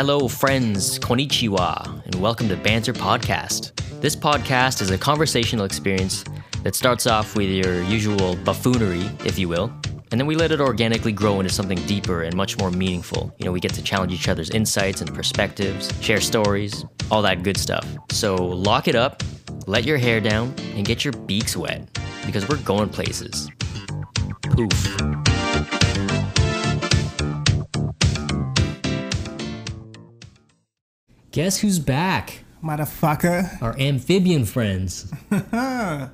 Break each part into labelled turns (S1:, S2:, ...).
S1: Hello, friends, konnichiwa, and welcome to Banter Podcast. This podcast is a conversational experience that starts off with your usual buffoonery, if you will, and then we let it organically grow into something deeper and much more meaningful. You know, we get to challenge each other's insights and perspectives, share stories, all that good stuff. So lock it up, let your hair down, and get your beaks wet because we're going places. Poof. Guess who's back?
S2: Motherfucker.
S1: Our amphibian friends.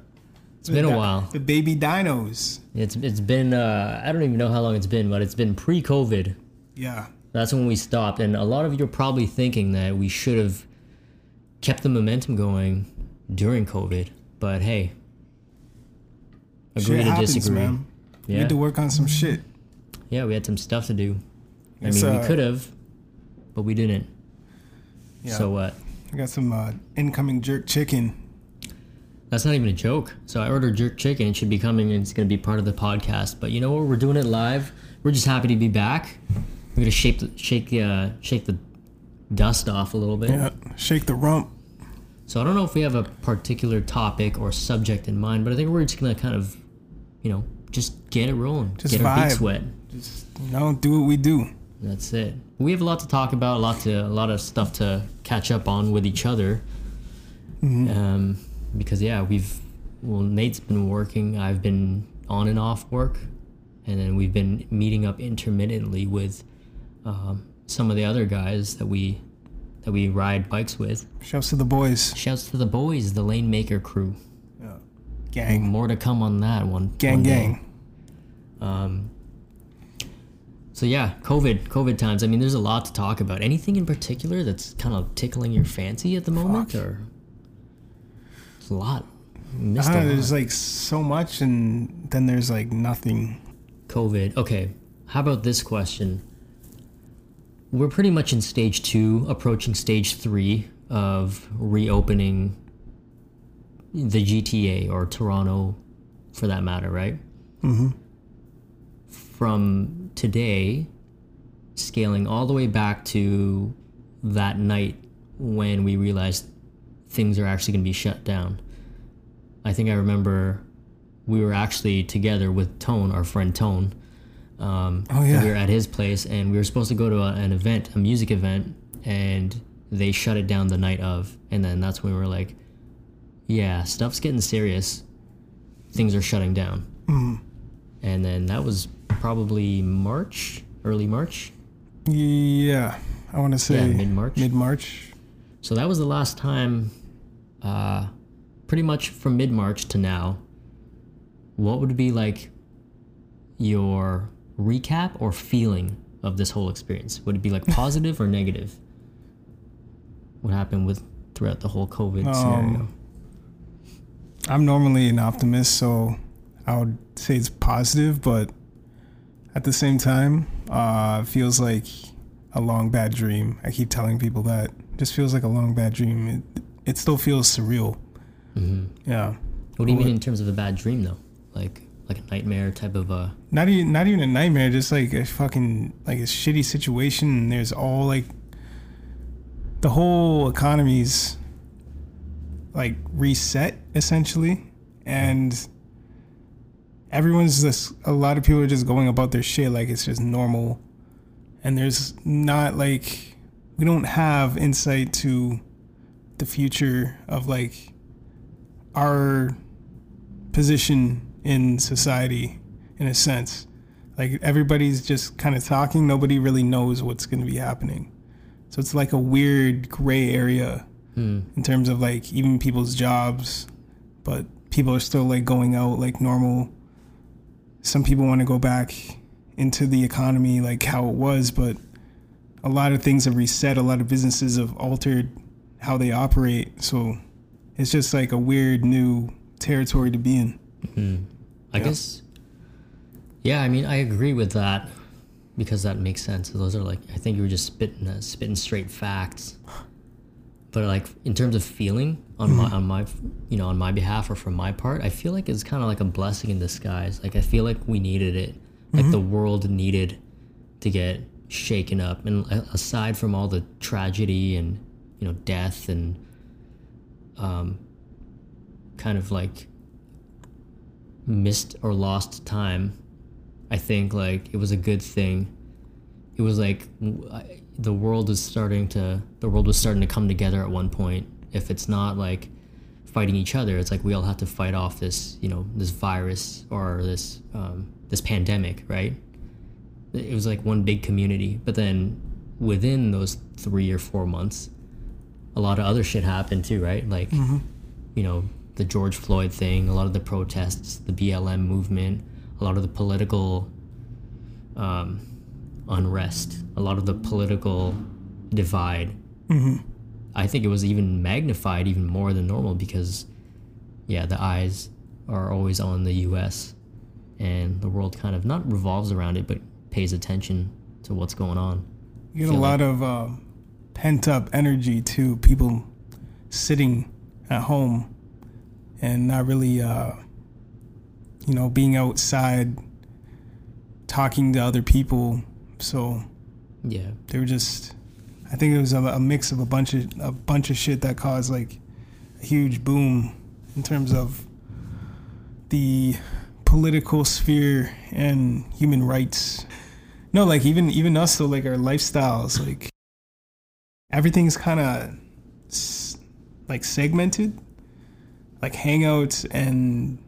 S1: It's been a while.
S2: The baby dinos.
S1: It's it's been uh, I don't even know how long it's been, but it's been pre-COVID.
S2: Yeah.
S1: That's when we stopped, and a lot of you are probably thinking that we should have kept the momentum going during COVID. But hey, agree
S2: shit
S1: to
S2: happens,
S1: disagree.
S2: man. We
S1: Yeah,
S2: had to work on some shit.
S1: yeah, we had some stuff to do. I
S2: It's,
S1: mean, we
S2: uh,
S1: could have, but we didn't.
S2: Yeah.
S1: So what?
S2: I got some uh, incoming jerk chicken.
S1: That's not even a joke. So I ordered jerk chicken. It should be coming and it's going to be part of the podcast. But you know what? We're doing it live. We're just happy to be back. We're going to shake the, shake the, uh, shake the dust off a little bit.
S2: Yeah. Shake the rump.
S1: So I don't know if we have a particular topic or subject in mind, but I think we're just going to kind of, you know, just get it rolling.
S2: Just
S1: get our beaks
S2: vibe.
S1: wet.
S2: Just, you know, do what we do.
S1: That's it. We have a lot to talk about, a lot to a lot of stuff to catch up on with each other. Um, because yeah, we've well, Nate's been working. I've been on and off work, and then we've been meeting up intermittently with um, some of the other guys that we that we ride bikes with.
S2: Shouts to the boys.
S1: Shouts to the boys, the Lane Maker crew.
S2: Yeah. Gang.
S1: More to come on that one.
S2: Gang,
S1: one
S2: gang.
S1: Um, so yeah, COVID, COVID times. I mean, there's a lot to talk about. Anything in particular that's kind of tickling your fancy at the moment,
S2: Fuck.
S1: or it's a lot.
S2: I don't know,
S1: lot.
S2: there's like so much, and then there's like nothing.
S1: COVID. Okay, how about this question? We're pretty much in stage two, approaching stage three of reopening the GTA or Toronto, for that matter, right?
S2: Mm-hmm.
S1: from today, scaling all the way back to that night when we realized things are actually going to be shut down. I think I remember we were actually together with Tone, our friend Tone. Um,
S2: Oh, yeah.
S1: We were at his place and we were supposed to go to a, an event, a music event, and they shut it down the night of. And then that's when we were like, yeah, stuff's getting serious. Things are shutting down
S2: Mm.
S1: and then that was probably March, early March.
S2: Yeah. I want to say
S1: Yeah, mid-March.
S2: Mid March.
S1: So that was the last time, uh, pretty much from mid March to now. What would be like your recap or feeling of this whole experience? Would it be like positive or negative? What happened with throughout the whole COVID
S2: Um,
S1: scenario?
S2: I'm normally an optimist, so I would say it's positive, but at the same time, uh, feels like a long bad dream. I keep telling people that. It just feels like a long bad dream. It, it still feels surreal.
S1: hmm
S2: Yeah.
S1: What do you mean in terms of a bad dream though? Like like a nightmare type of uh
S2: Not even not even a nightmare, just like a fucking like a shitty situation. And there's all like the whole economy's like reset essentially, and everyone's just a lot of people are just going about their shit like it's just normal, and there's not like we don't have insight to the future of like our position in society in a sense. Like everybody's just kind of talking, nobody really knows what's going to be happening. So it's like a weird gray area
S1: hmm.
S2: in terms of like even people's jobs, but people are still like going out like normal. Some people want to go back into the economy like how it was, but a lot of things have reset, a lot of businesses have altered how they operate. So it's just like a weird new territory to be in.
S1: Hmm. I
S2: Yeah.
S1: guess. Yeah, I mean, I agree with that because that makes sense. Those are like, I think you were just spitting, uh, spitting straight facts. But like in terms of feeling on my mm-hmm. on my you know on my behalf or from my part, I feel like it's kind of like a blessing in disguise. Like I feel like we needed it. Like mm-hmm. the world needed to get shaken up and uh, aside from all the tragedy and you know death and um kind of like missed or lost time i think like it was a good thing it was like I- the world is starting to the world was starting to come together at one point. If it's not like fighting each other it's like we all have to fight off this you know this virus or this um, this pandemic right? It was like one big community. But then within those three or four months a lot of other shit happened too right? Like you know the george floyd thing a lot of the protests the blm movement a lot of the political um, unrest a lot of the political divide i think it was even magnified even more than normal because yeah the eyes are always on the us and the world kind of not revolves around it but pays attention to what's going on
S2: You get a lot of uh, pent up energy too. People sitting at home and not really, uh, you know, being outside, talking to other people. So
S1: yeah
S2: they were just. I think it was a, a mix of a bunch of a bunch of shit that caused like a huge boom in terms of the political sphere and human rights. No, like even even us though, like our lifestyles, like everything's kind of like segmented, like hangouts and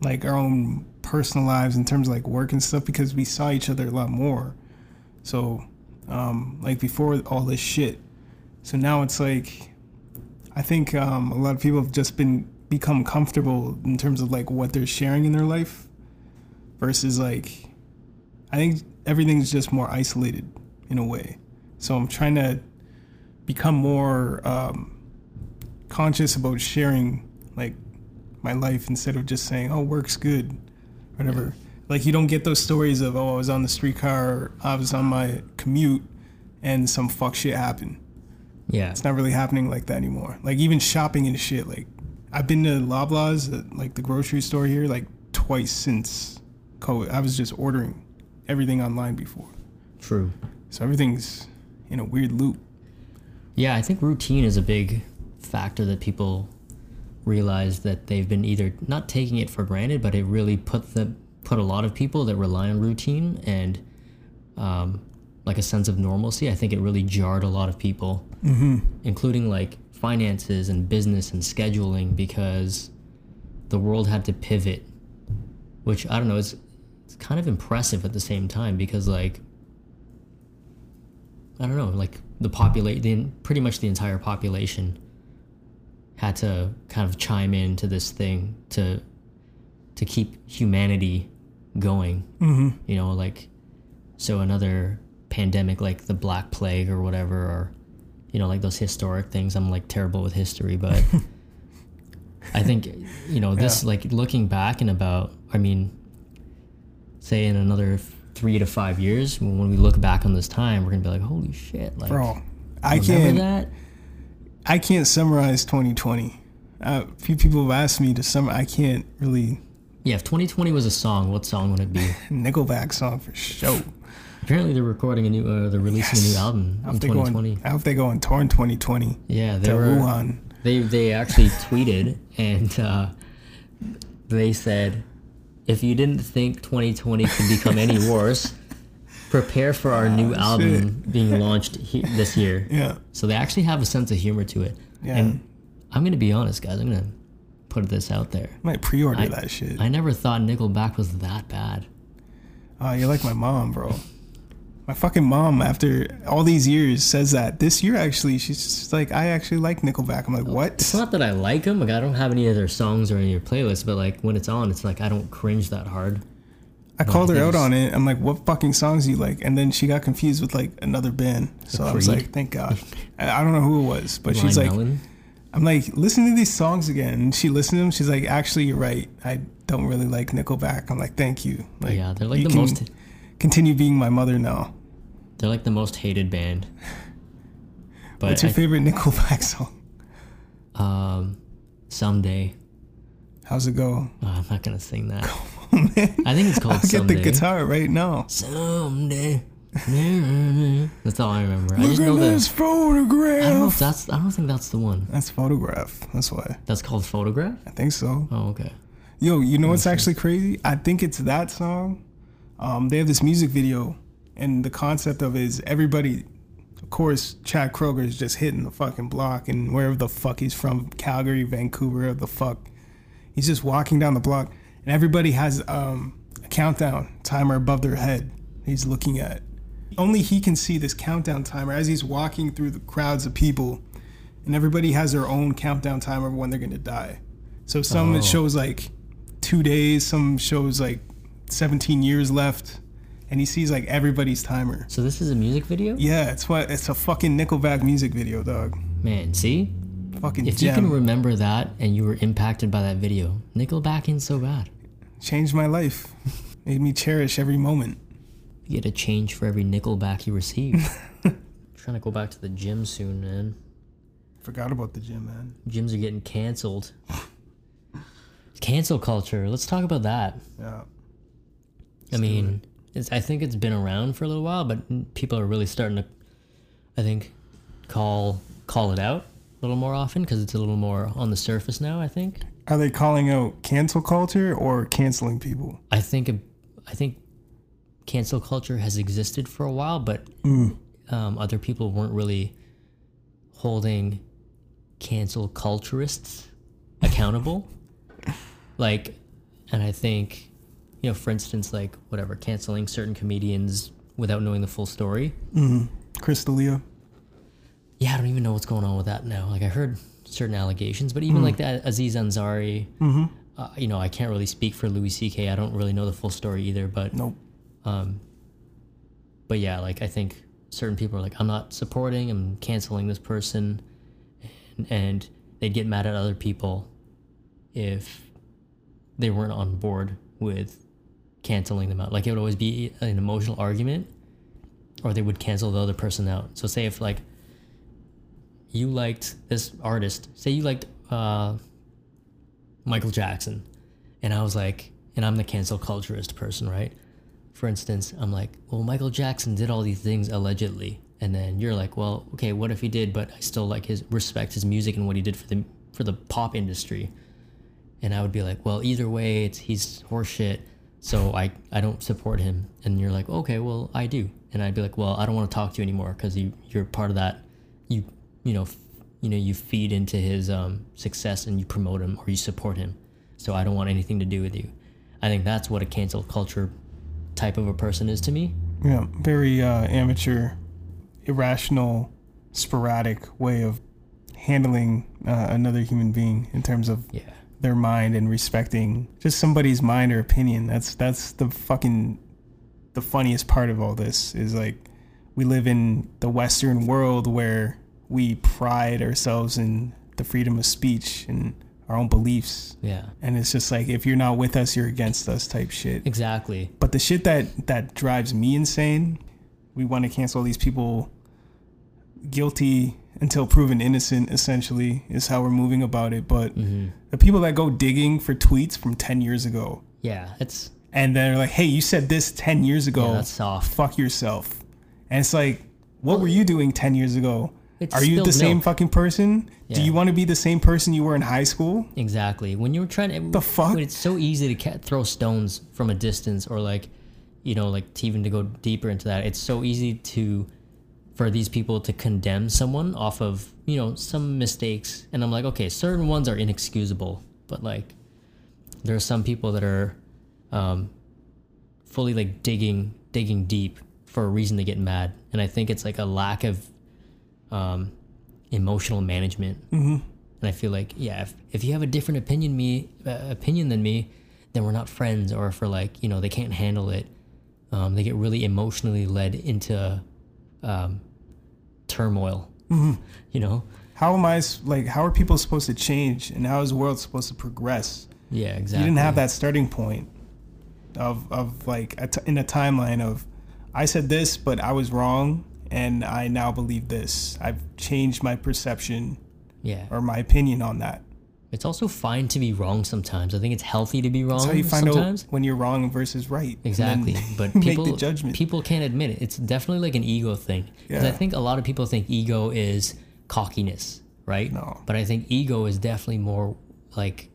S2: like our own personal lives in terms of like work and stuff because we saw each other a lot more. So, um, like before all this shit. So now it's like, I think um, a lot of people have just been become comfortable in terms of like what they're sharing in their life, versus like, I think everything's just more isolated in a way. So I'm trying to become more um, conscious about sharing like my life instead of just saying, "Oh, work's good," whatever. Like you don't get those stories of, "Oh, I was on the streetcar, I was on my commute, and some fuck shit happened."
S1: yeah
S2: It's not really happening like that anymore. Like even shopping and shit. Like I've been to Loblaws, uh, like the grocery store here, like twice since COVID. I was just ordering everything online before,
S1: true
S2: so everything's in a weird loop.
S1: Yeah, I think routine is a big factor that people realize that they've been either not taking it for granted, but it really put the put a lot of people that rely on routine and um, like a sense of normalcy. I think it really jarred a lot of people, mm-hmm. including like finances and business and scheduling, because the world had to pivot. Which I don't know, it's it's kind of impressive at the same time because like I don't know, like the populate, the pretty much the entire population had to kind of chime in to this thing to to keep humanity going. Mm-hmm. You know, like so another pandemic like the Black Plague or whatever, or you know, like those historic things. I'm like terrible with history, but I think you know this like looking back in about, I mean, say in another three to five years when when we look back on this time, we're gonna be like, holy shit, like
S2: Bro, I can't.
S1: that.
S2: I can't summarize 2020. Uh, a few people have asked me to sum. I can't really.
S1: Yeah, if 2020 was a song, what song would it be?
S2: Nickelback song for sure.
S1: Apparently, they're recording a new, uh, they're releasing a new album in
S2: hope they go
S1: 2020.
S2: on. I hope they go on tour in 2020
S1: Yeah, they were.
S2: Wuhan.
S1: They they actually tweeted and uh, they said, if you didn't think 2020 could become any worse, prepare for our new
S2: Oh,
S1: album being launched he- this year.
S2: Yeah,
S1: So they actually have a sense of humor to it.
S2: Yeah.
S1: And I'm gonna be honest, guys. I'm gonna put this out there.
S2: I might pre-order
S1: I-
S2: that shit.
S1: I never thought Nickelback was that bad.
S2: Oh, you're like my mom, bro. My fucking mom, after all these years, says that this year actually, she's just like, I actually like Nickelback. I'm like, what?
S1: It's not that I like them. Like I don't have any of their songs or any of their playlists, but like when it's on, it's like I don't cringe that hard.
S2: I called her out on it. I'm like, what fucking songs do you like? And then she got confused with like another band. So I was like, thank God. I, don't know who it was, but she's like,
S1: Melon.
S2: I'm like, listen to these songs again. And she listened to them. She's like, actually, you're right. I don't really like Nickelback. I'm like, thank you. Like,
S1: yeah, they're like
S2: you
S1: the
S2: can
S1: most.
S2: Continue being my mother now.
S1: They're like the most hated band. But
S2: What's your
S1: I-
S2: favorite Nickelback song?
S1: um, someday.
S2: How's it go?
S1: Oh, I'm not gonna sing that.
S2: Man.
S1: I think it's called
S2: I'll get
S1: someday.
S2: the guitar right now.
S1: Someday. That's all I remember. I
S2: Look
S1: just
S2: at
S1: know
S2: this
S1: that. I don't know if that's. I don't think that's the one.
S2: That's photograph. That's why.
S1: That's called photograph.
S2: I think so.
S1: Oh, okay.
S2: Yo, you know what's actually crazy? I think it's that song. Um, they have this music video, and the concept of it is everybody, of course, Chad Kroeger is just hitting the fucking block, and wherever the fuck he's from, Calgary, Vancouver, the fuck, he's just walking down the block, and everybody has um, a countdown timer above their head. He's looking at. Only he can see this countdown timer as he's walking through the crowds of people, and everybody has their own countdown timer of when they're gonna die. So some
S1: Oh.
S2: it shows like two days, some shows like 17 years left, and he sees like everybody's timer.
S1: So this is a music video.
S2: Yeah, it's what it's a fucking Nickelback music video, dog.
S1: Man, see,
S2: Fucking
S1: if you can remember that and you were impacted by that video, Nickelback ain't so bad.
S2: Changed my life. Made me cherish every moment.
S1: You get a change for every nickel back you receive. trying to go back to the gym soon, man.
S2: Forgot about the gym, man.
S1: Gyms are getting canceled. Cancel culture. Let's talk about that.
S2: Yeah.
S1: I mean, it's, I think it's been around for a little while, but people are really starting to, I think, call call it out a little more often because it's a little more on the surface now. I think.
S2: Are they calling out cancel culture or canceling people?
S1: I think I think cancel culture has existed for a while, but um, other people weren't really holding cancel culturists accountable. like, and I think, you know, for instance, like whatever, canceling certain comedians without knowing the full story.
S2: Chris D'Elia.
S1: Yeah, I don't even know what's going on with that now. Like I heard certain allegations, but even like that Aziz Ansari, uh, you know, I can't really speak for Louis C.K. I don't really know the full story either, but
S2: Nope.
S1: But yeah, like I think certain people are like, I'm not supporting, I'm canceling this person, and, and they'd get mad at other people if they weren't on board with canceling them out. Like it would always be an emotional argument, or they would cancel the other person out. So say if like you liked this artist, say you liked uh, Michael Jackson, and I was like, and I'm the cancel culturist person, right? For instance, I'm like, well, Michael Jackson did all these things allegedly, and then you're like, well, okay, what if he did? But I still like his respect his music and what he did for the for the pop industry. And I would be like, well, either way, it's he's horseshit, so I I don't support him. And you're like, okay, well, I do. And I'd be like, well, I don't want to talk to you anymore because you you're part of that. You you know f- you know you feed into his um, success and you promote him or you support him. So I don't want anything to do with you. I think that's what a cancel culture type of a person is to me.
S2: Yeah. Very uh, amateur, irrational, sporadic way of handling uh, another human being in terms of
S1: Yeah.
S2: their mind and respecting just somebody's mind or opinion. That's that's the fucking the funniest part of all this is like we live in the western world where we pride ourselves in the freedom of speech and our own beliefs
S1: Yeah.
S2: and it's just like if you're not with us you're against us type shit
S1: Exactly.
S2: but the shit that that drives me insane we want to cancel these people guilty until proven innocent essentially is how we're moving about it but mm-hmm. the people that go digging for tweets from 10 years ago
S1: Yeah. It's
S2: and they're like hey you said this 10 years ago
S1: yeah, that's soft.
S2: fuck yourself and it's like what were you doing 10 years ago
S1: It's
S2: are you the
S1: spilled
S2: same fucking person do you want to be the same person you were in high school
S1: Exactly. When you were trying to
S2: The fuck?
S1: when it's so easy to ca- throw stones from a distance or like you know like to even to go deeper into that. It's so easy to for these people to condemn someone off of, you know, some mistakes. And I'm like, okay, certain ones are inexcusable, but like there are some people that are um fully like digging digging deep for a reason to get mad. And I think it's like a lack of um emotional management. Mm-hmm. And I feel like, yeah, if, if you have a different opinion me uh, opinion than me, then we're not friends. Or if we're like, you know, they can't handle it, um, they get really emotionally led into um, turmoil. You know?
S2: how am I like how are people supposed to change and how is the world supposed to progress
S1: Yeah, exactly.
S2: you didn't have that starting point of of like a t- in a timeline of I said this, but I was wrong, and I now believe this. I've changed my perception
S1: Yeah,
S2: or my opinion on that.
S1: It's also fine to be wrong sometimes. I think it's healthy to be wrong
S2: That's how you find
S1: sometimes.
S2: out when you're wrong versus right.
S1: Exactly, but people
S2: judgment.
S1: people can't admit it. It's definitely like an ego thing. Because I think a lot of people think ego is cockiness, right?
S2: No.
S1: But I think ego is definitely more like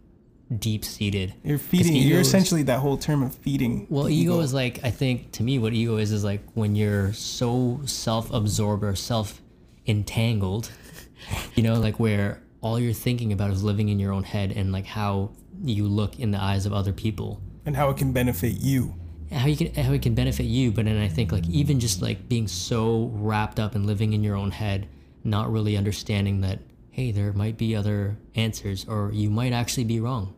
S1: deep seated.
S2: You're feeding. You're
S1: is-
S2: essentially that whole term of feeding.
S1: Well,
S2: the
S1: ego, is like I think to me what ego is is like when you're so self-absorbed or self-entangled, you know, like where all you're thinking about is living in your own head and like how you look in the eyes of other people.
S2: and how it can benefit you.
S1: how you can how it can benefit you but then i think like even just like being so wrapped up and living in your own head not really understanding that hey there might be other answers or you might actually be wrong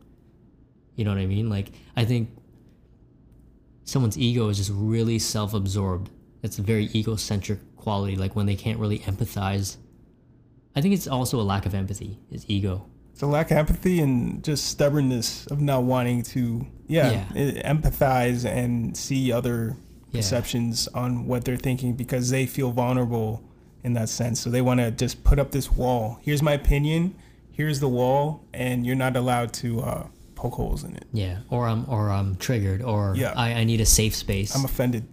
S1: you know what i mean like i think someone's ego is just really self-absorbed it's a very egocentric quality like when they can't really empathize i think it's also a lack of empathy is ego
S2: It's a lack of empathy and just stubbornness of not wanting to, yeah,
S1: Yeah.
S2: empathize and see other
S1: Yeah.
S2: perceptions on what they're thinking because they feel vulnerable in that sense. So they want to just put up this wall. Here's my opinion. Here's the wall, and you're not allowed to uh, holes in it.
S1: yeah or i'm or i'm triggered or
S2: Yeah.
S1: I, I need a safe space
S2: I'm offended.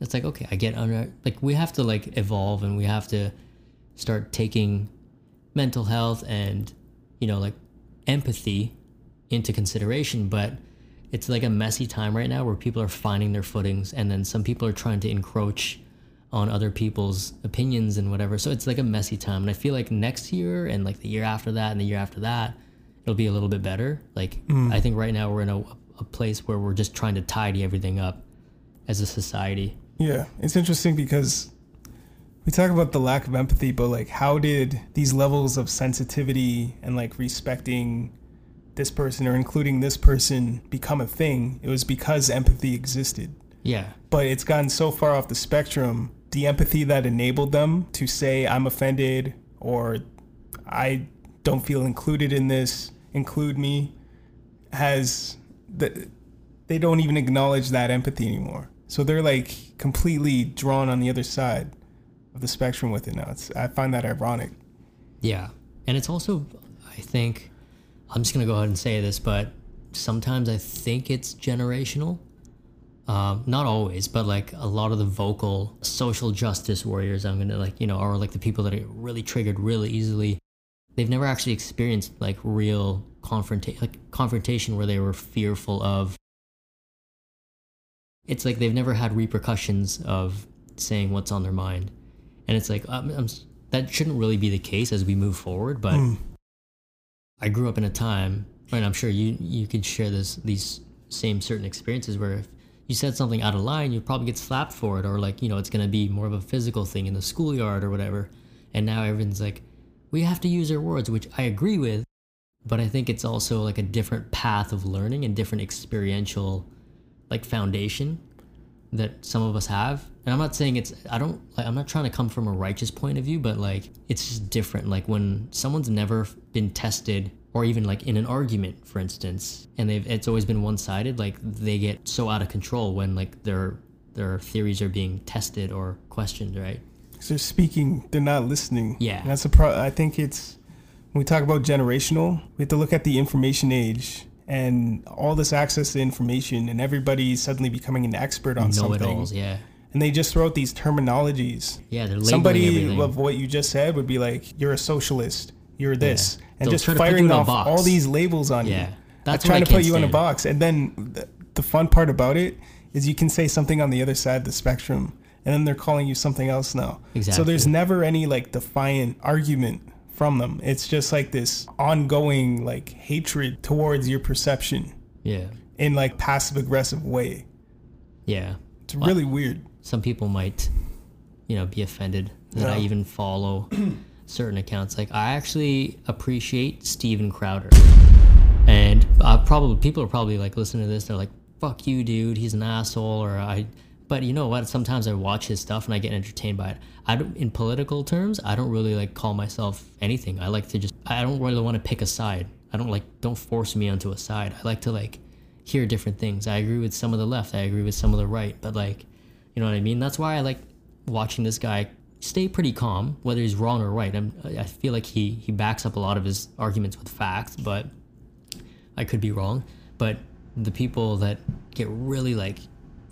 S1: it's like okay i get under like we have to like evolve and we have to start taking mental health and you know like empathy into consideration but it's like a messy time right now where people are finding their footings and then some people are trying to encroach on other people's opinions and whatever so it's like a messy time and i feel like next year and like the year after that and the year after that it'll be a little bit better like mm. i think right now we're in a, a place where we're just trying to tidy everything up as a society
S2: Yeah, it's interesting because we talk about the lack of empathy, but like, how did these levels of sensitivity and like respecting this person or including this person become a thing? It was because empathy existed.
S1: yeah
S2: But it's gotten so far off the spectrum. The empathy that enabled them to say, I'm offended or I don't feel included in this, include me, has the, they don't even acknowledge that empathy anymore. So they're like completely drawn on the other side of the spectrum with it now. It's, I find that ironic.
S1: Yeah. And it's also, I think, I'm just going to go ahead and say this, but sometimes I think it's generational. Um, not always, but like a lot of the vocal social justice warriors, I'm going to like, you know, are like the people that are really triggered really easily. They've never actually experienced like real confrontation, like confrontation where they were fearful of. It's like they've never had repercussions of saying what's on their mind. And it's like, um, I'm, that shouldn't really be the case as we move forward, but. I grew up in a time, and I'm sure you you could share this these same certain experiences where if you said something out of line, you'd probably get slapped for it, or like you know it's gonna be more of a physical thing in the schoolyard or whatever. And now everyone's like, we have to use our words, which I agree with, but I think it's also like a different path of learning and different experiential like foundation that some of us have. And I'm not saying it's I don't like I'm not trying to come from a righteous point of view, but like it's just different. Like when someone's never been tested or even like in an argument, for instance, and they've it's always been one-sided, like they get so out of control when like their their theories are being tested or questioned, right?
S2: They're speaking, they're not listening.
S1: Yeah.
S2: And that's a pro. I think it's when we talk about generational, we have to look at the information age and all this access to information, and everybody suddenly becoming an expert on something.
S1: Yeah.
S2: And they just throw out these terminologies.
S1: Yeah,
S2: Somebody
S1: everything.
S2: of what you just said would be like, "You're a socialist. You're this," and
S1: They'll
S2: just
S1: try to put you
S2: firing off all these labels on
S1: Yeah.
S2: you.
S1: That's
S2: That's trying to put you in a box. And then the, the fun part about it is you can say something on the other side of the spectrum, and then they're calling you something else now.
S1: Exactly.
S2: So there's never any like defiant argument from them. It's just like this ongoing like hatred towards your perception
S1: Yeah.
S2: in like passive aggressive way.
S1: Yeah.
S2: It's really weird.
S1: some people might, you know, be offended that I even follow certain accounts. Like I actually appreciate Steven Crowder, and uh, probably people are probably like listening to this. They're like, "Fuck you, dude. He's an asshole." Or I. But you know what? Sometimes I watch his stuff and I get entertained by it. I don't, in political terms, I don't really like call myself anything. I like to just. I don't really want to pick a side. I don't like. Don't force me onto a side. I like to like hear different things. I agree with some of the left. I agree with some of the right. But like, you know what I mean? That's why I like watching this guy stay pretty calm, whether he's wrong or right. I'm, I feel like he he backs up a lot of his arguments with facts, but I could be wrong, but the people that get really like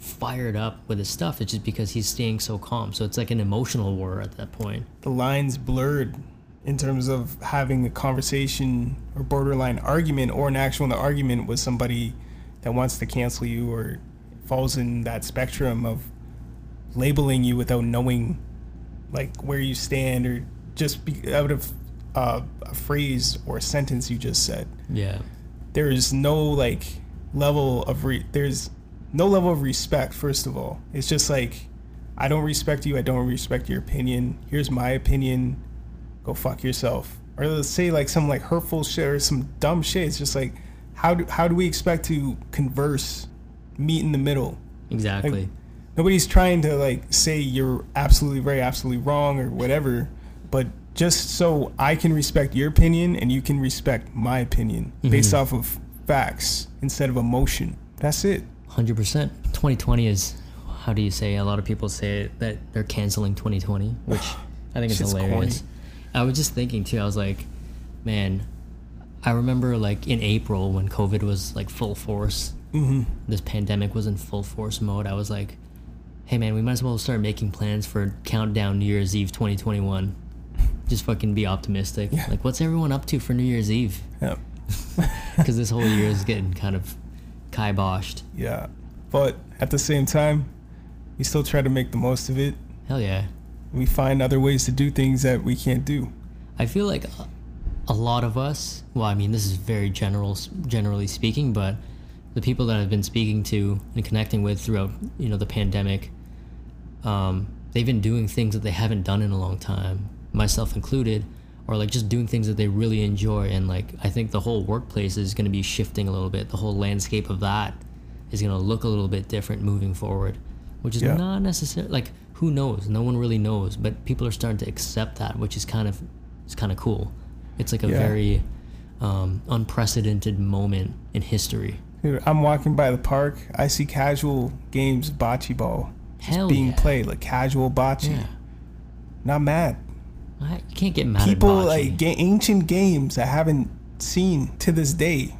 S1: fired up with his stuff, it's just because he's staying so calm. So it's like an emotional war at that point.
S2: The lines blurred in terms of having a conversation or borderline argument or an actual argument with somebody that wants to cancel you or falls in that spectrum of labeling you without knowing like where you stand or just be out of uh, a phrase or a sentence you just said.
S1: Yeah.
S2: There is no like level of re- there's no level of respect first of all. It's just like I don't respect you, I don't respect your opinion. Here's my opinion. Go fuck yourself. Or let's say like some like hurtful shit or some dumb shit. It's just like how do how do we expect to converse, meet in the middle?
S1: Exactly.
S2: Like, nobody's trying to like say you're absolutely right, absolutely wrong, or whatever. But just so I can respect your opinion and you can respect my opinion mm-hmm. based off of facts instead of emotion. That's it.
S1: Hundred percent. 2020 is. How do you say? A lot of people say that they're canceling 2020, which I think is
S2: Shit's
S1: hilarious.
S2: corny.
S1: I was just thinking too. I was like, man, I remember like in April when COVID was like full force.
S2: Mm-hmm.
S1: This pandemic was in full force mode. I was like, hey man, we might as well start making plans for countdown New Year's Eve 2021. Just fucking be optimistic.
S2: Yeah.
S1: Like, what's everyone up to for New Year's Eve?
S2: Yeah.
S1: Because this whole year is getting kind of kiboshed.
S2: Yeah. But at the same time, we still try to make the most of it.
S1: Hell yeah.
S2: We find other ways to do things that we can't do.
S1: I feel like a- lot of us, well, I mean, this is very general, generally speaking, but the people that I've been speaking to and connecting with throughout, you know, the pandemic, um, they've been doing things that they haven't done in a long time, myself included, or like just doing things that they really enjoy. And like, I think the whole workplace is going to be shifting a little bit. The whole landscape of that is going to look a little bit different moving forward, which is
S2: Yeah.
S1: not necessarily like who knows. No one really knows, but people are starting to accept that, which is kind of it's kind of cool. It's like a
S2: Yeah.
S1: very um, unprecedented moment in history.
S2: Dude, I'm walking by the park. I see casual games bocce ball
S1: Hell
S2: being
S1: yeah.
S2: played, like casual bocce.
S1: Yeah,
S2: Not mad.
S1: I, you can't get mad
S2: People
S1: at
S2: like ga- ancient games I haven't seen to this day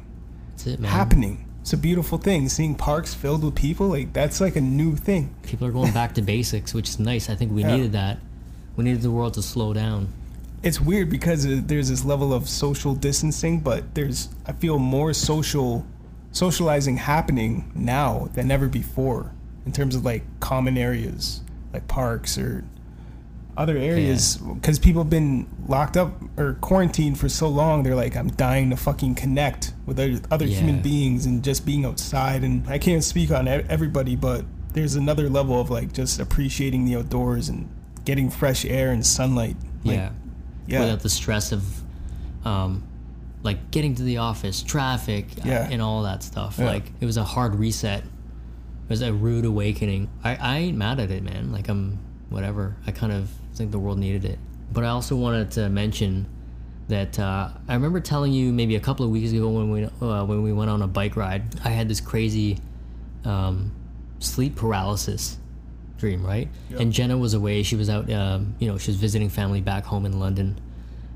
S1: That's it, man.
S2: happening. It's a beautiful thing. Seeing parks filled with people, like that's like a new thing.
S1: People are going back to basics, which is nice. I think we
S2: Yeah.
S1: needed that. We needed the world to slow down.
S2: It's weird because uh, there's this level of social distancing, but there's I feel more social socializing happening now than ever before in terms of like common areas like parks or other areas because people have been locked up or quarantined for so long they're like i'm dying to fucking connect with other,
S1: Yeah.
S2: human beings and just being outside and i can't speak on everybody but there's another level of like just appreciating the outdoors and getting fresh air and sunlight Like,
S1: yeah.
S2: yeah
S1: Without the stress of, um, like getting to the office, traffic, uh,
S2: Yeah.
S1: and all that stuff.
S2: Yeah.
S1: Like it was a hard reset. It was a rude awakening. I, I ain't mad at it, man. Like I'm whatever. I kind of think the world needed it. But I also wanted to mention that uh, I remember telling you maybe a couple of weeks ago when we uh, when we went on a bike ride. I had this crazy um, sleep paralysis dream, right? And Jenna was away. She was out, um, you know, she was visiting family back home in London,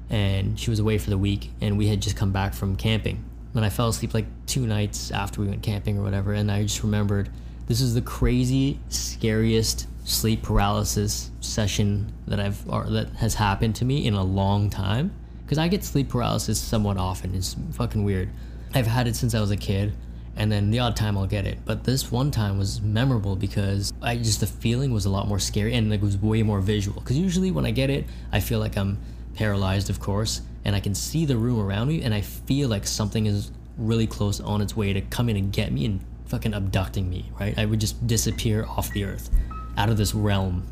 S1: and she was away for the week. And we had just come back from camping, and I fell asleep like two nights after we went camping or whatever. And I just remembered this is the crazy, scariest sleep paralysis session that I've or that has happened to me in a long time. Because I get sleep paralysis somewhat often. It's fucking weird. I've had it since I was a kid and then the odd time I'll get it. But this one time was memorable because I just the feeling was a lot more scary and like it was way more visual. Because usually when I get it, I feel like I'm paralyzed, of course, and I can see the room around me, and I feel like something is really close on its way to come in and get me and fucking abducting me. Right? I would just disappear off the earth, out of this realm,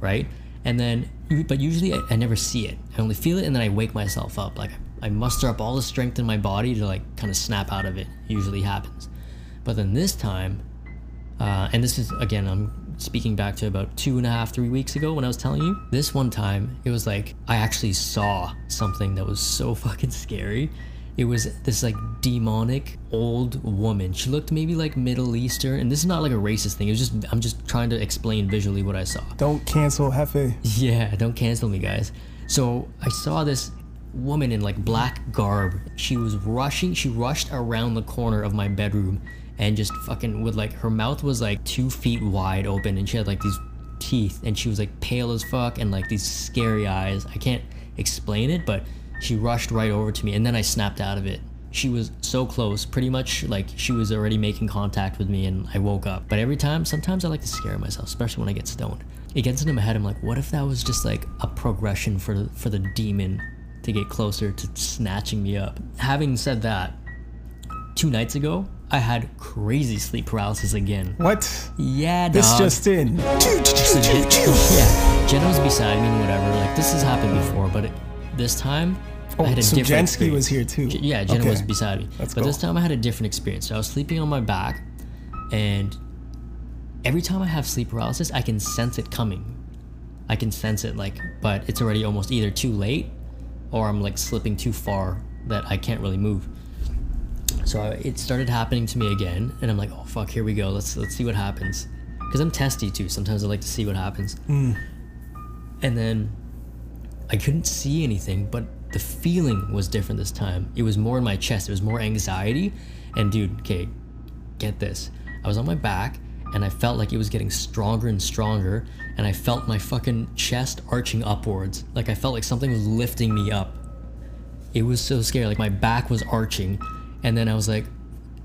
S1: right? And then, but usually I, I never see it. I only feel it, and then I wake myself up. Like I muster up all the strength in my body to like kind of snap out of it. Usually happens. But then this time, uh, and this is again, I'm speaking back to about two and a half, three weeks ago when I was telling you. This one time, it was like I actually saw something that was so fucking scary. It was this like demonic old woman. She looked maybe like Middle Eastern, and this is not like a racist thing. It was just I'm just trying to explain visually what I saw.
S2: don't cancel hefe
S1: Yeah, don't cancel me, guys. So I saw this woman in like black garb. She was rushing. She rushed around the corner of my bedroom, and just fucking with like her mouth was like two feet wide open, and she had like these teeth, and she was like pale as fuck, and like these scary eyes. I can't explain it, but she rushed right over to me, and then I snapped out of it. She was so close, pretty much like she was already making contact with me, and I woke up. But every time, sometimes I like to scare myself, especially when I get stoned. It gets into my head. I'm like, what if that was just like a progression for for the demon to get closer to snatching me up? Having said that, two nights ago, I had crazy sleep paralysis again.
S2: What?
S1: Yeah,
S2: This just in.
S1: Yeah, Jenna was beside me and whatever. Like this has happened before, but it, this time I
S2: Oh,
S1: had a
S2: so
S1: different.
S2: Jensky was here too.
S1: Yeah, Jenna
S2: Okay.
S1: was beside me.
S2: Let's
S1: but
S2: go.
S1: this time I had a different experience. So I was sleeping on my back, and every time I have sleep paralysis, I can sense it coming. I can sense it, like, but it's already almost either too late, or I'm like slipping too far that I can't really move. So I- it started happening to me again, and I'm like, oh fuck, here we go. Let's let's see what happens. Because I'm testy too. Sometimes I like to see what happens. Hmm. And then I couldn't see anything, but the feeling was different this time. It was more in my chest. It was more anxiety. And dude, okay, get this. I was on my back and I felt like it was getting stronger and stronger. And I felt my fucking chest arching upwards. Like I felt like something was lifting me up. It was so scary. Like my back was arching. And then I was like,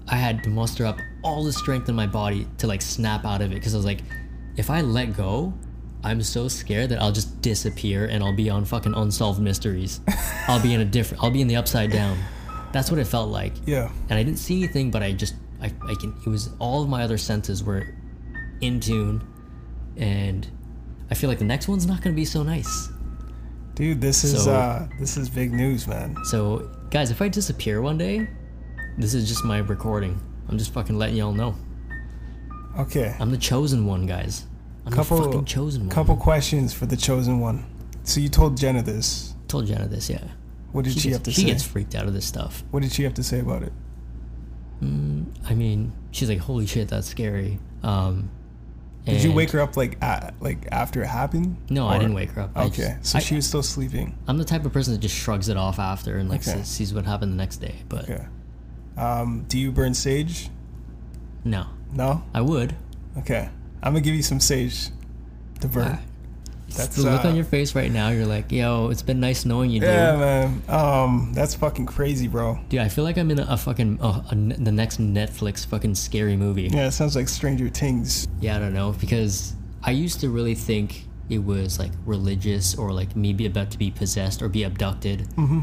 S1: I had to muster up all the strength in my body to like snap out of it. Cause I was like, if I let go, I'm so scared that I'll just disappear and I'll be on fucking unsolved mysteries. I'll be in a different, I'll be in the upside down. That's what it felt like.
S2: Yeah.
S1: And I didn't see anything, but I just, I, I can, it was all of my other senses were in tune. And I feel like the next one's not going to be so nice.
S2: Dude, this is
S1: So-
S2: uh this is big news, man.
S1: So, guys, if I disappear one day, this is just my recording. I'm just fucking letting y'all know.
S2: Okay.
S1: I'm the chosen one, guys. I'm
S2: Couple
S1: the fucking chosen one.
S2: couple questions for the chosen one. So you told Jenna this.
S1: told Jenna this, yeah.
S2: What did she,
S1: gets,
S2: have to
S1: she
S2: say?
S1: gets freaked out of this stuff.
S2: What did she have to say about it?
S1: I mean, she's like, "Holy shit, that's scary." Um,
S2: Did you wake her up like at, like after it happened?
S1: No, I didn't wake her up.
S2: Okay,
S1: just-
S2: so
S1: I-
S2: she was still sleeping.
S1: I'm the type of person that just shrugs it off after and like
S2: Okay.
S1: sees, sees what happened the next day. But
S2: Okay. Um, do you burn sage?
S1: no,
S2: No.
S1: I would.
S2: Okay. I'm gonna give you some sage to burn.
S1: Alright.
S2: That's
S1: the look
S2: uh,
S1: on your face right now. You're like, "Yo, it's been nice knowing you, dude."
S2: Yeah, man. Um, that's fucking crazy, bro.
S1: Dude, I feel like I'm in a, a fucking uh, a the next Netflix fucking scary movie.
S2: Yeah, it sounds like Stranger Things.
S1: Yeah, I don't know because I used to really think it was like religious or like me be about to be possessed or be abducted. Mm-hmm.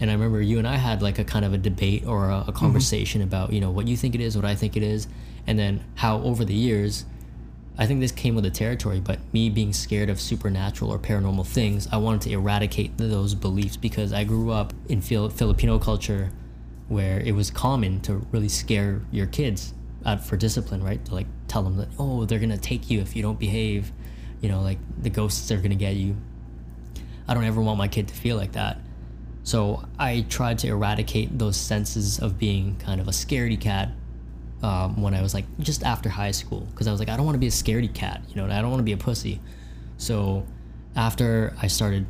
S1: And I remember you and I had like a kind of a debate or a, a conversation about you know what you think it is, what I think it is, and then how over the years, I think this came with the territory. But me being scared of supernatural or paranormal things, I wanted to eradicate those beliefs because I grew up in Fil- Filipino culture where it was common to really scare your kids out for discipline, right? To like tell them that oh they're gonna take you if you don't behave, you know, like the ghosts are gonna get you. I don't ever want my kid to feel like that. So I tried to eradicate those senses of being kind of a scaredy cat um, when I was like just after high school because I was like I don't want to be a scaredy cat, you know, I don't want to be a pussy. So after I started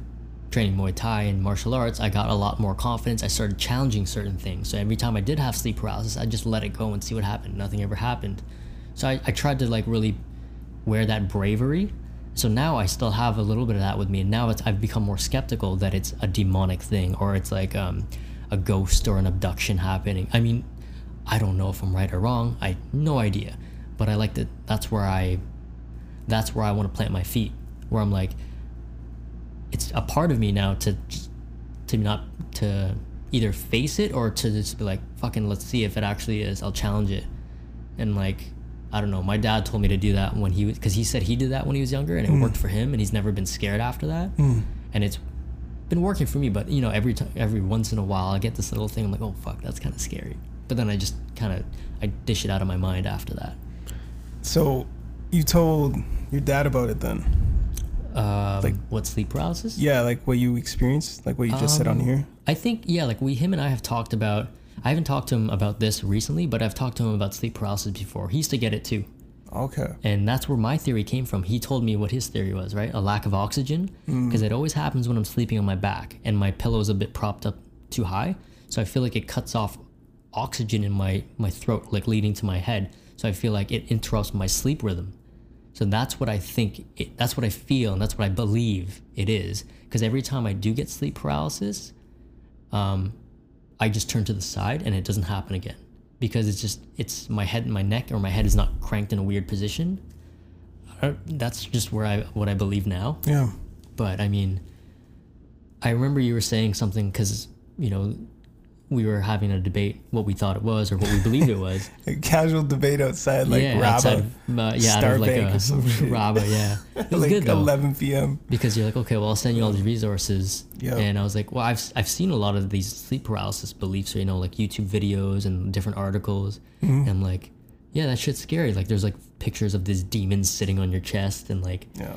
S1: training Muay Thai and martial arts, I got a lot more confidence. I started challenging certain things. So every time I did have sleep paralysis, I just let it go and see what happened. Nothing ever happened. So I, I tried to like really wear that bravery. So now I still have a little bit of that with me, and now it's, I've become more skeptical that it's a demonic thing or it's like um, a ghost or an abduction happening. I mean, I don't know if I'm right or wrong. I no idea, but I like that. That's where I, that's where I want to plant my feet. Where I'm like, it's a part of me now to, to not to either face it or to just be like, fucking, let's see if it actually is. I'll challenge it, and like I don't know. My dad told me to do that when he was because he said he did that when he was younger and it mm. worked for him and he's never been scared after that. Mm. And it's been working for me. But you know, every time, every once in a while, I get this little thing. I'm like, oh fuck, that's kind of scary. But then I just kind of I dish it out of my mind after that.
S2: So you told your dad about it then?
S1: Um,
S2: Like-
S1: what sleep paralysis?
S2: Yeah, like what you experienced, like what you just said on
S1: Um,
S2: here.
S1: I think yeah, like we him and I have talked about. I haven't talked to him about this recently, but I've talked to him about sleep paralysis before. He used to get it too.
S2: Okay.
S1: And that's where my theory came from. He told me what his theory was, right? A lack of oxygen. Because it always happens when I'm sleeping on my back and my pillow is a bit propped up too high. So I feel like it cuts off oxygen in my, my throat, like leading to my head. So I feel like it interrupts my sleep rhythm. So that's what I think, it, that's what I feel, and that's what I believe it is. Because every time I do get sleep paralysis, um, I just turn to the side and it doesn't happen again because it's just it's my head and my neck or my head is not cranked in a weird position. Uh, That's just where I what I believe now.
S2: Yeah.
S1: But I mean, I remember you were saying something because you know we were having a debate what we thought it was or what we believed it was.
S2: A casual debate outside, like
S1: yeah,
S2: Rabba,
S1: outside uh, yeah, out of like a
S2: or.
S1: Rabba, yeah. It was
S2: like
S1: good though
S2: 11 p.m.
S1: because you're like, okay, well, I'll send you all these resources.
S2: Yep.
S1: And I was like, well, I've, I've seen a lot of these sleep paralysis beliefs, you know, like YouTube videos and different articles.
S2: Mm-hmm.
S1: And I'm like, yeah, that shit's scary. Like, there's like pictures of this demon sitting on your chest, and like,
S2: Yeah.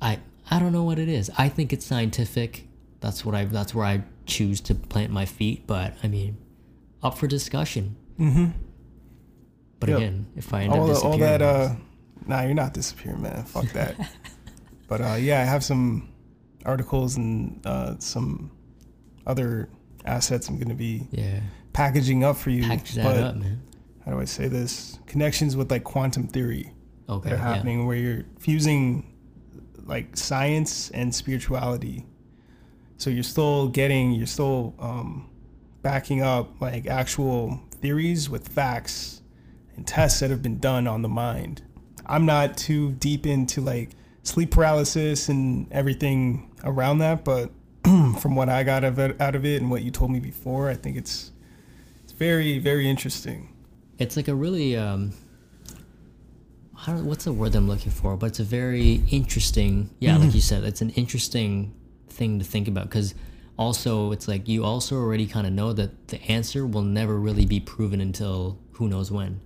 S1: I I don't know what it is. I think it's scientific. That's what I. That's where I choose to plant my feet. But I mean, up for discussion.
S2: Mm-hmm.
S1: But
S2: Yep.
S1: again, if I end up
S2: All, all
S1: disappearing,
S2: that, uh, nah, you're not disappearing, man. Fuck that. but uh, yeah, I have some articles and uh, some other assets I'm going to be
S1: yeah,
S2: packaging up for you.
S1: package that
S2: but
S1: up, man.
S2: how do I say this? Connections with like quantum theory
S1: Okay,
S2: that are
S1: yeah.
S2: happening where you're fusing like science and spirituality. So you're still getting, you're still um, backing up like actual theories with facts and tests that have been done on the mind. I'm not too deep into like sleep paralysis and everything around that, but from what I got of it, out of it and what you told me before, I think it's it's very very interesting.
S1: It's like a really um, how, what's the word I'm looking for? But it's a very interesting. Yeah,
S2: Mm-hmm.
S1: like you said, it's an interesting thing to think about because also it's like you also already kind of know that the answer will never really be proven until who knows when.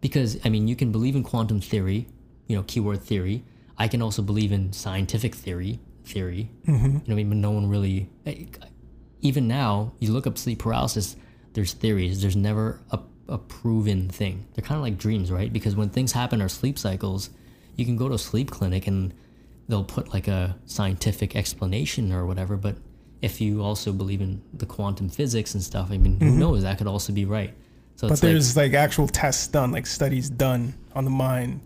S1: Because I mean, you can believe in quantum theory, you know, keyword theory. I can also believe in scientific theory, theory.
S2: Mm-hmm.
S1: You know, what I mean, but no one really. Even now, you look up sleep paralysis. There's theories. There's never a, a proven thing. They're kind of like dreams, right? Because when things happen, our sleep cycles, you can go to a sleep clinic and they'll put like a scientific explanation or whatever. But if you also believe in the quantum physics and stuff, I mean, who knows? That could also be right. So
S2: Mm-hmm. But
S1: it's like,
S2: there's like, actual tests done, like studies done on the mind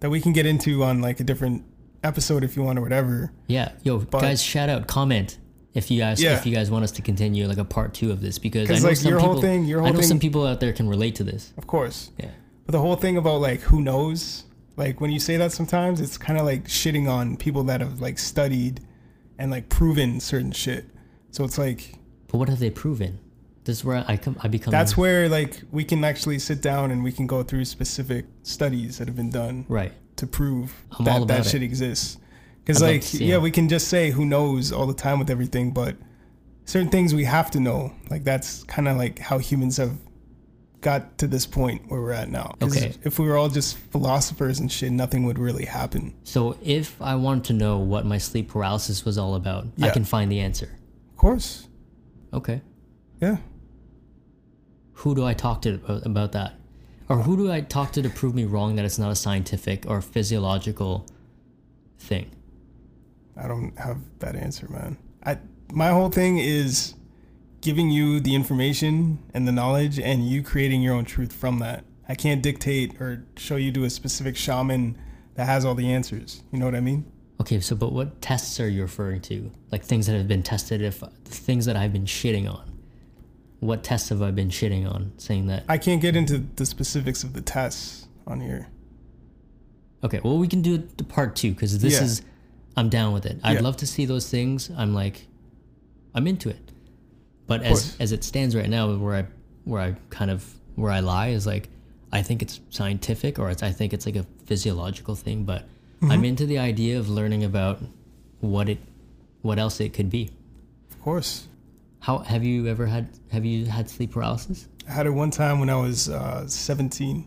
S2: that we can get into on like a different episode if you want or whatever.
S1: Yeah, yo, guys, shout out, comment if you guys
S2: Yeah.
S1: if you guys want us to continue like a part two of this because I know
S2: like,
S1: some
S2: your
S1: people,
S2: whole thing- your
S1: I know
S2: thing-
S1: some people out there can relate to this.
S2: Of course.
S1: Yeah,
S2: But the whole thing about like who knows, like when you say that sometimes it's kind of like shitting on people that have like studied and like proven certain shit. So it's like
S1: but what have they proven? This is where I come. I become.
S2: that's where like we can actually sit down and we can go through specific studies that have been done
S1: right.
S2: to prove
S1: I'm
S2: that that
S1: about
S2: shit
S1: it.
S2: exists. Because like yeah,
S1: it.
S2: we can just say who knows all the time with everything, but certain things we have to know. Like that's kind of like how humans have got to this point where we're at now.
S1: Okay.
S2: If we were all just philosophers and shit, nothing would really happen.
S1: So if I wanted to know what my sleep paralysis was all about, I can find the answer.
S2: Of course.
S1: Okay.
S2: Yeah.
S1: Who do I talk to about, about that? Or who do I talk to to prove me wrong that it's not a scientific or physiological thing?
S2: I don't have that answer, man. I my whole thing is giving you the information and the knowledge and you creating your own truth from that. I can't dictate or show you to a specific shaman that has all the answers. You know what I mean?
S1: Okay, so but what tests are you referring to? Like things that have been tested, if things that I've been shitting on. What tests have I been shitting on? Saying that.
S2: I can't get into the specifics of the tests on here.
S1: Okay, well we can do the part two because this
S2: Yeah.
S1: is. I'm down with it. I'd
S2: Yeah.
S1: love to see those things. I'm like, I'm into it. But as
S2: course.
S1: as it stands right now, where I where I kind of where I lie is like, I think it's scientific or it's I think it's like a physiological thing. But
S2: Mm-hmm.
S1: I'm into the idea of learning about what it, what else it could be.
S2: Of course.
S1: How have you ever had have you had sleep paralysis?
S2: I had it one time when I was uh, 17.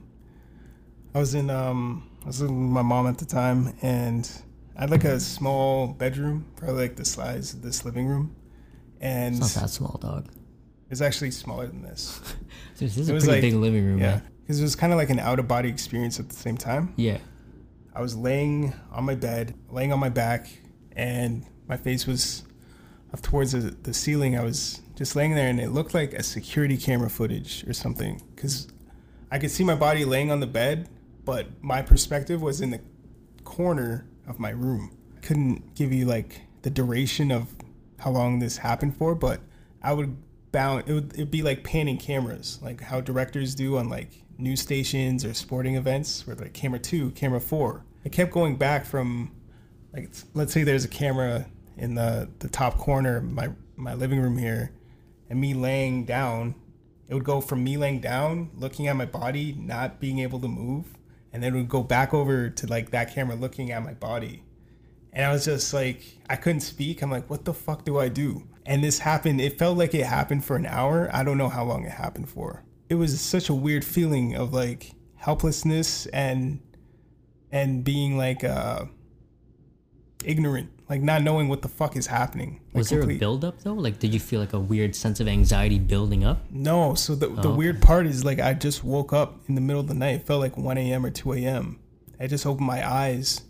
S2: I was in um I was with my mom at the time and I had like a small bedroom, probably like the size of this living room. And
S1: It's not that small, dog.
S2: it's actually smaller than this.
S1: This is
S2: It
S1: a pretty
S2: like-
S1: big living room.
S2: Yeah. because it was kind of like an out of body experience at the same time.
S1: Yeah.
S2: I was laying on my bed, laying on my back, and my face was up towards the, the ceiling. I was just laying there, and it looked like a security camera footage or something. Because I could see my body laying on the bed, but my perspective was in the corner of my room. Couldn't give you like the duration of how long this happened for, but I would bound. It would it'd be like panning cameras, like how directors do on like news stations or sporting events, where like camera two, camera four. It kept going back from like let's say there's a camera in the the top corner of my my living room here, and me laying down. It would go from me laying down, looking at my body, not being able to move, and then it would go back over to like that camera looking at my body. And I was just like, I couldn't speak. I'm like, what the fuck do I do? And this happened. It felt like it happened for an hour. I don't know how long it happened for. It was such a weird feeling of like helplessness and and being like uh ignorant, like not knowing what the fuck is happening. Like,
S1: Was there a
S2: complete-
S1: buildup though? Like, did you feel like a weird sense of anxiety building up?
S2: No. So the, the
S1: Oh,
S2: weird part is like I just woke up in the middle of the night. It felt like 1 a.m. or 2 a.m. I just opened my eyes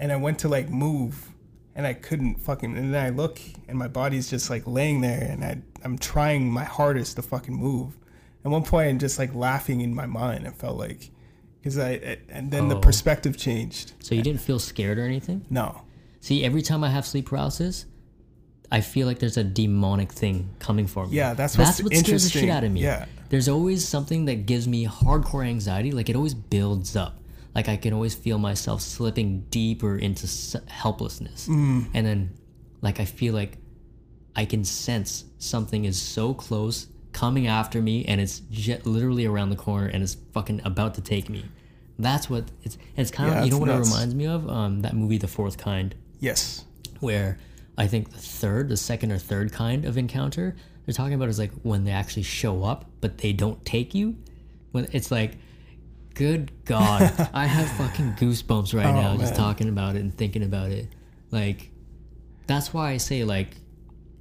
S2: and I went to like move and I couldn't fucking. And then I look and my body's just like laying there and I, I'm trying my hardest to fucking move. At one point, I'm just like laughing in my mind. I felt like, because I, and then the
S1: Oh.
S2: perspective changed.
S1: So you didn't feel scared or anything?
S2: No.
S1: See, every time I have sleep paralysis, I feel like there's a demonic thing coming for me.
S2: Yeah, that's what's
S1: that's what scares the shit out of me.
S2: Yeah.
S1: There's always something that gives me hardcore anxiety. Like it always builds up. Like I can always feel myself slipping deeper into s- helplessness,
S2: Mm.
S1: and then like I feel like I can sense something is so close coming after me, and it's j- literally around the corner, and it's fucking about to take me. That's what it's. It's kind of
S2: Yeah,
S1: you know what
S2: nuts.
S1: it reminds me of? Um, that movie, The Fourth Kind
S2: Yes.
S1: where I think the third, the second or third kind of encounter they're talking about is like when they actually show up, but they don't take you. When it's like, good God, I have fucking goosebumps right
S2: Oh,
S1: now just
S2: man.
S1: talking about it and thinking about it. Like, that's why I say like,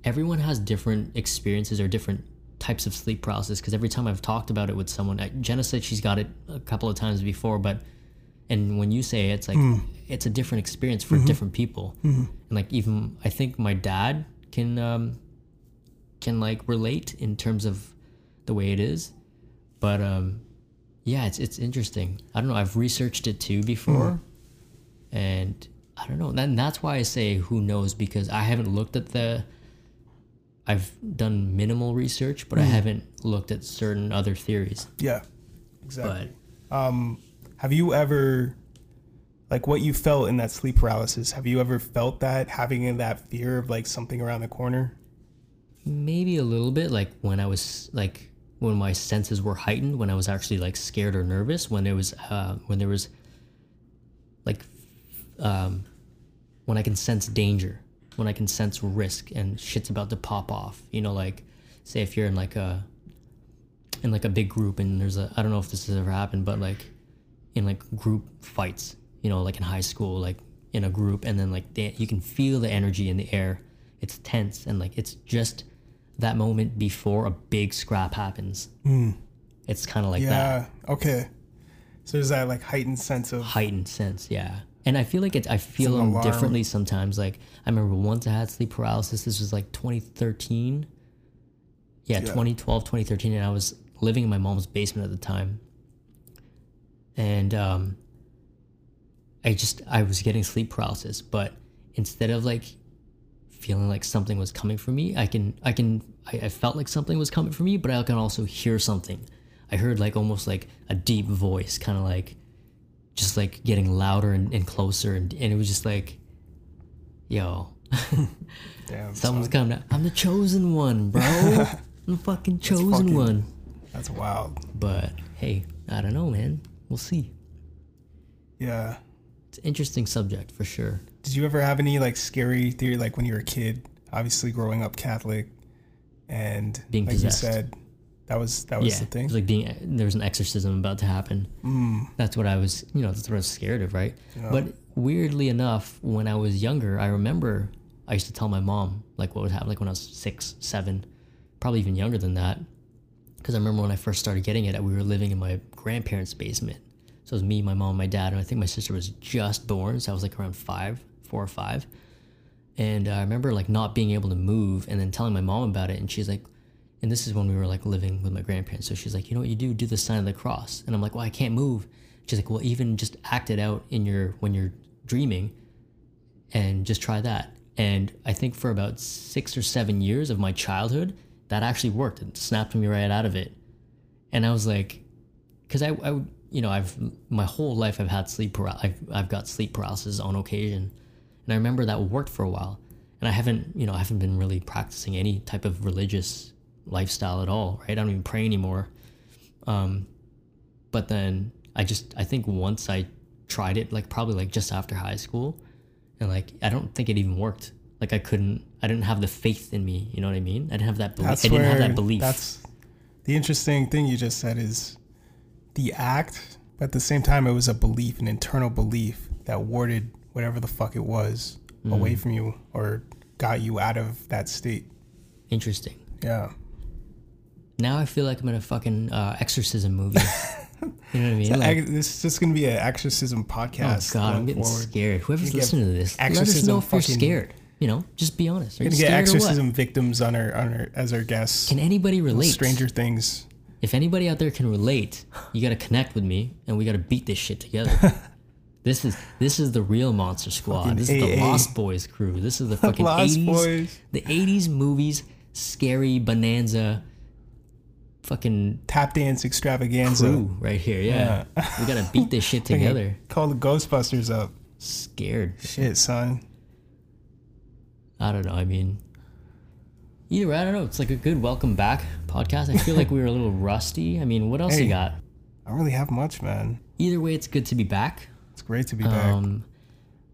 S1: everyone has different experiences or different types of sleep process Because every time I've talked about it with someone, Jenna said she's got it a couple of times before, but and when you say it, it's like
S2: Hmm.
S1: it's a different experience for
S2: Mm-hmm.
S1: different people and like even i think my dad can um can like relate in terms of the way it is but um yeah it's it's interesting i don't know i've researched it too before
S2: Hmm.
S1: and i don't know and that's why i say who knows because i haven't looked at the i've done minimal research but i
S2: Hmm.
S1: haven't looked at certain other theories
S2: Yeah. Exactly.
S1: but
S2: Have you ever, like, what you felt in that sleep paralysis? Have you ever felt that having that fear of like something around the corner?
S1: Maybe a little bit, like when I was like when my senses were heightened, when I was actually like scared or nervous, when there was uh, when there was like um, when I can sense danger, when I can sense risk and shit's about to pop off. You know, like say if you're in like a in like a big group and there's a I don't know if this has ever happened, but like in like group fights, you know, like in high school, like in a group, and then like they, you can feel the energy in the air. It's tense and like it's just that moment before a big scrap happens. It's kind of like that
S2: Yeah. Okay. So there's that like heightened sense of
S1: heightened sense, yeah. And I feel like it. I feel them
S2: alarm.
S1: differently sometimes. Like I remember once I had sleep paralysis. This was like 2013. Yeah, 2012, 2013, and I was living in my mom's basement at the time. And um, I just I was getting sleep paralysis, but instead of like feeling like something was coming for me, I can I can I, I felt like something was coming for me, but I can also hear something. I heard like almost like a deep voice, kind of like just like getting louder and, and closer, and, and it was just like, yo,
S2: damn.
S1: someone's
S2: son,
S1: coming. Out. I'm the chosen one, bro. I'm the fucking chosen
S2: fucking-
S1: one.
S2: That's wild.
S1: But hey, I don't know, man. We'll see.
S2: Yeah.
S1: It's an interesting subject for sure.
S2: Did you ever have any like scary theory like when you were a kid? Obviously, growing up Catholic, and
S1: Being
S2: like
S1: possessed.
S2: you said, that was that was
S1: yeah,
S2: the
S1: it
S2: thing.
S1: was like being there was an exorcism about to happen. Mm. That's what I was, you know, that's what I was scared of, right? But weirdly enough, when I was younger, I remember I used to tell my mom like what would happen, like when I was six, seven, probably even younger than that. because I remember when I first started getting it, we were living in my grandparents' basement. So it was me, my mom, my dad, and I think my sister was just born, so I was like around five, four or five. And I remember like not being able to move, and then telling my mom about it, and she's like, and this is when we were like living with my grandparents. So she's like, you know what you do? Do the sign of the cross. And I'm like, well, I can't move. She's like, well, even just act it out in your when you're dreaming, and just try that. And I think for about six or seven years of my childhood, that actually worked. It snapped me right out of it. And I was like, because I, I, you know, I've my whole life I've had sleep paralysis. I've, I've got sleep paralysis on occasion, and I remember that worked for a while. And I haven't, you know, I haven't been really practicing any type of religious lifestyle at all, right? I don't even pray anymore. Um, but then I just, I think once I tried it, like probably like just after high school, and like I don't think it even worked. Like I couldn't, I didn't have the faith in me. You know what I mean? I didn't have that belief.
S2: That's
S1: I didn't have
S2: where-
S1: that belief.
S2: That's the interesting thing you just said is the act, but at the same time, it was a belief, an internal belief that warded whatever the fuck it was
S1: Mm.
S2: away from you or got you out of that state.
S1: Interesting.
S2: Yeah.
S1: Now I feel like I'm in a fucking uh, exorcism movie. you know what I mean? Like,
S2: this is just going to be an exorcism podcast.
S1: oh god, I'm getting
S2: forward.
S1: scared. Whoever's listening to this, let us
S2: exorcism
S1: know if you're scared. You know, just be honest. Are
S2: We're gonna get
S1: scared or what?
S2: exorcism victims on our, on our as our guests.
S1: Can anybody relate?
S2: Stranger Things.
S1: If anybody out there can relate, you got to connect with me, and we got to beat this shit together. this is this is the real Monster Squad.
S2: Fucking
S1: this is the
S2: AA.
S1: Lost Boys crew. This is the fucking
S2: Lost
S1: 80s,
S2: Boys.
S1: the 80s movies, scary bonanza, fucking
S2: Tap dance extravaganza.
S1: crew right here. Yeah, we got to beat this shit together.
S2: Call the Ghostbusters up.
S1: Scared.
S2: Shit, son.
S1: I don't know. I mean, either way, I don't know. It's like a good welcome back podcast. I feel like we were a little rusty. I mean, what else
S2: Hey.
S1: you got?
S2: I don't really have much, man.
S1: Either way, it's good to be back.
S2: It's great to be back.
S1: Um,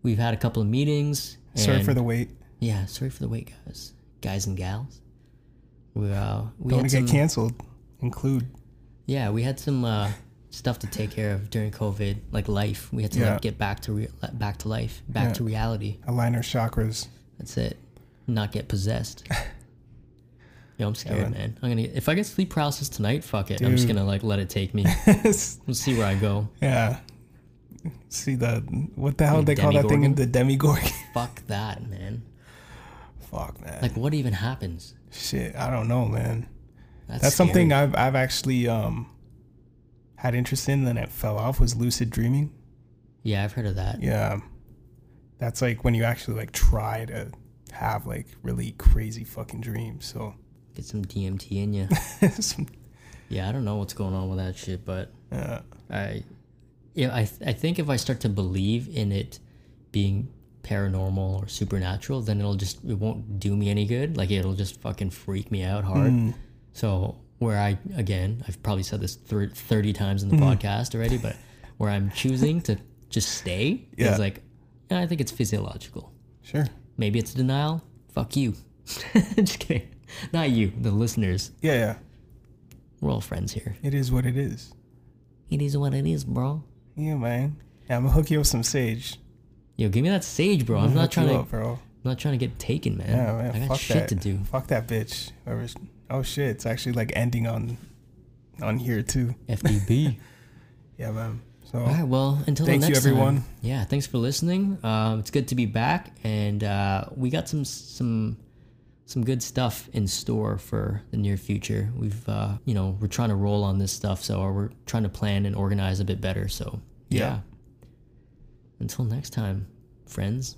S1: we've had a couple of meetings.
S2: Sorry for the wait.
S1: yeah. Sorry for the wait, guys, guys and gals. We uh, we
S2: Don't
S1: had some,
S2: get canceled. Include.
S1: yeah, we had some uh, stuff to take care of during COVID, like life. We had to
S2: Yeah.
S1: like get back to re- back to life, back
S2: Yeah.
S1: to reality.
S2: Align our chakras.
S1: That's it. Not get possessed. Yo, I'm scared,
S2: man.
S1: man. I'm gonna. If I get sleep paralysis tonight, fuck it. I'm just gonna like let it take me. We'll see where I go.
S2: yeah. See the what the hell
S1: Like
S2: they call that thing in the Demogorgon?
S1: Fuck that, man.
S2: Fuck man.
S1: Like, what even happens?
S2: Shit, I don't know, man.
S1: That's,
S2: That's something I've I've actually um had interest in, then it fell off. Was lucid dreaming?
S1: Yeah, I've heard of that.
S2: Yeah, that's like when you actually like try to have like really crazy fucking dreams. So
S1: Get some DMT in you.
S2: some-
S1: Yeah, I don't know what's going on with that shit, but
S2: yeah,
S1: I, yeah, I, I think if I start to believe in it being paranormal or supernatural, then it'll just it won't do me any good. Like it'll just fucking freak me out hard.
S2: Mm.
S1: So where I again, I've probably said this thir- thirty times in the
S2: Mm.
S1: podcast already, but where I'm choosing to just stay
S2: Yeah.
S1: is like, yeah, I think it's physiological.
S2: sure.
S1: Maybe it's denial. Fuck you. just kidding. Not you, the listeners.
S2: Yeah, yeah.
S1: We're all friends here.
S2: It is what it is.
S1: It is what it is, bro.
S2: Yeah, man. Yeah, I'm gonna hook you up with some sage.
S1: Yo, give me that sage, bro. I'm
S2: Hook
S1: not trying to.
S2: up, bro.
S1: I'm not trying to get taken, man.
S2: Yeah, man.
S1: I got
S2: fuck
S1: shit
S2: that.
S1: to do.
S2: Fuck that bitch. Oh shit, it's actually like ending on on here too.
S1: FDB.
S2: Yeah, man. So
S1: All right. Well, until
S2: Thank
S1: the
S2: you, everyone.
S1: Time, yeah. Thanks for listening. Um, it's good to be back, and uh, we got some some some good stuff in store for the near future. We've uh, you know we're trying to roll on this stuff, so we're trying to plan and organize a bit better. So yeah.
S2: Yeah.
S1: Until next time, friends,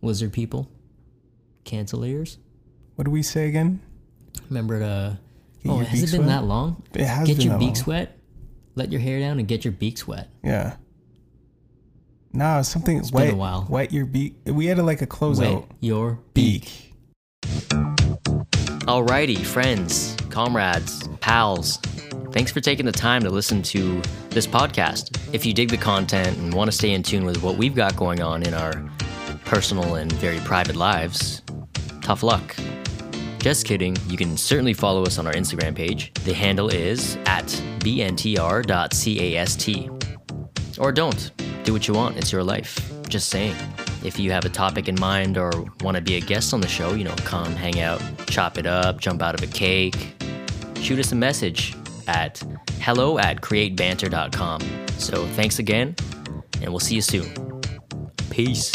S1: lizard people, canceliers.
S2: what do we say again?
S1: Remember to.
S2: Get
S1: oh, has it been that long?
S2: It has
S1: Get
S2: been
S1: your
S2: that
S1: beak
S2: long.
S1: sweat. Let your hair down and get your beak sweat.
S2: Yeah. Nah, something
S1: been
S2: wet.
S1: a while.
S2: Wet your beak. We had a, like a
S1: Wet
S2: closeout.
S1: your
S2: Beak.
S1: Alrighty, friends, comrades, pals. Thanks for taking the time to listen to this podcast. If you dig the content and want to stay in tune with what we've got going on in our personal and very private lives, tough luck. Just kidding. You can certainly follow us on our Instagram page. The handle is at bntr.cast. Or don't. Do what you want. It's your life. Just saying. If you have a topic in mind or want to be a guest on the show, you know, come hang out, chop it up, jump out of a cake, shoot us a message at hello at createbanter.com. So thanks again, and we'll see you soon. Peace.